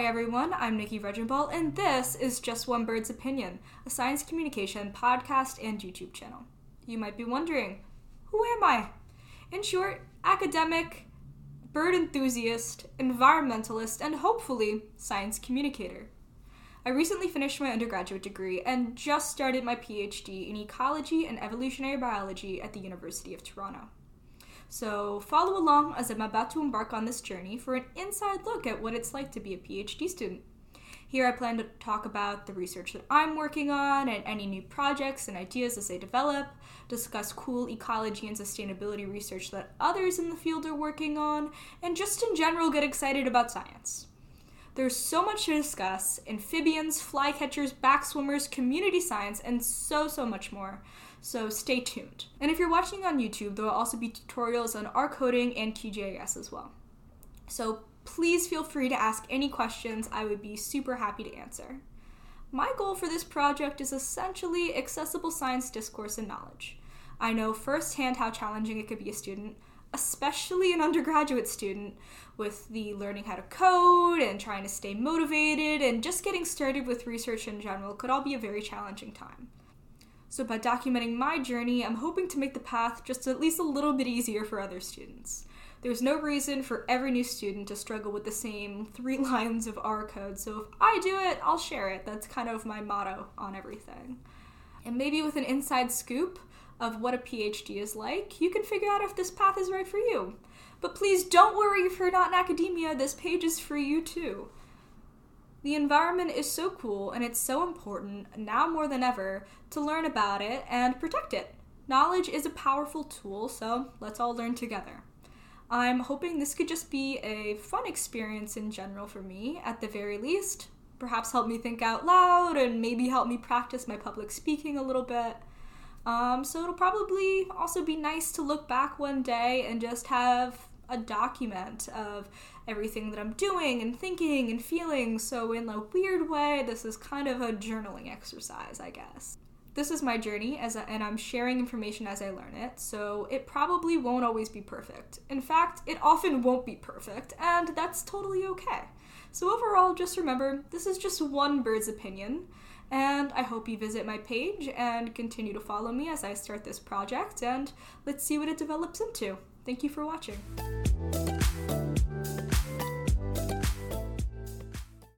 everyone, I'm Nikki Regimbal, and this is Just One Bird's Opinion, a science communication podcast and YouTube channel. You might be wondering, who am I? In short, academic, bird enthusiast, environmentalist, and hopefully science communicator. I recently finished my undergraduate degree and just started my PhD in ecology and evolutionary biology at the University of Toronto. So, follow along as I'm about to embark on this journey for an inside look at what it's like to be a PhD student. Here, I plan to talk about the research that I'm working on and any new projects and ideas as they develop, discuss cool ecology and sustainability research that others in the field are working on, and just in general get excited about science. There's so much to discuss amphibians, flycatchers, backswimmers, community science, and so, so much more. So stay tuned. And if you're watching on YouTube, there will also be tutorials on R coding and QGIS as well. So please feel free to ask any questions, I would be super happy to answer. My goal for this project is essentially accessible science discourse and knowledge. I know firsthand how challenging it could be a student, especially an undergraduate student, with the learning how to code and trying to stay motivated and just getting started with research in general could all be a very challenging time. So, by documenting my journey, I'm hoping to make the path just at least a little bit easier for other students. There's no reason for every new student to struggle with the same three lines of R code, so if I do it, I'll share it. That's kind of my motto on everything. And maybe with an inside scoop, of what a PhD is like, you can figure out if this path is right for you. But please don't worry if you're not in academia, this page is for you too. The environment is so cool and it's so important, now more than ever, to learn about it and protect it. Knowledge is a powerful tool, so let's all learn together. I'm hoping this could just be a fun experience in general for me, at the very least. Perhaps help me think out loud and maybe help me practice my public speaking a little bit. Um, so it'll probably also be nice to look back one day and just have a document of everything that I'm doing and thinking and feeling. So, in a weird way, this is kind of a journaling exercise, I guess. This is my journey, as a, and I'm sharing information as I learn it, so it probably won't always be perfect. In fact, it often won't be perfect, and that's totally okay. So, overall, just remember this is just one bird's opinion. And I hope you visit my page and continue to follow me as I start this project, and let's see what it develops into. Thank you for watching.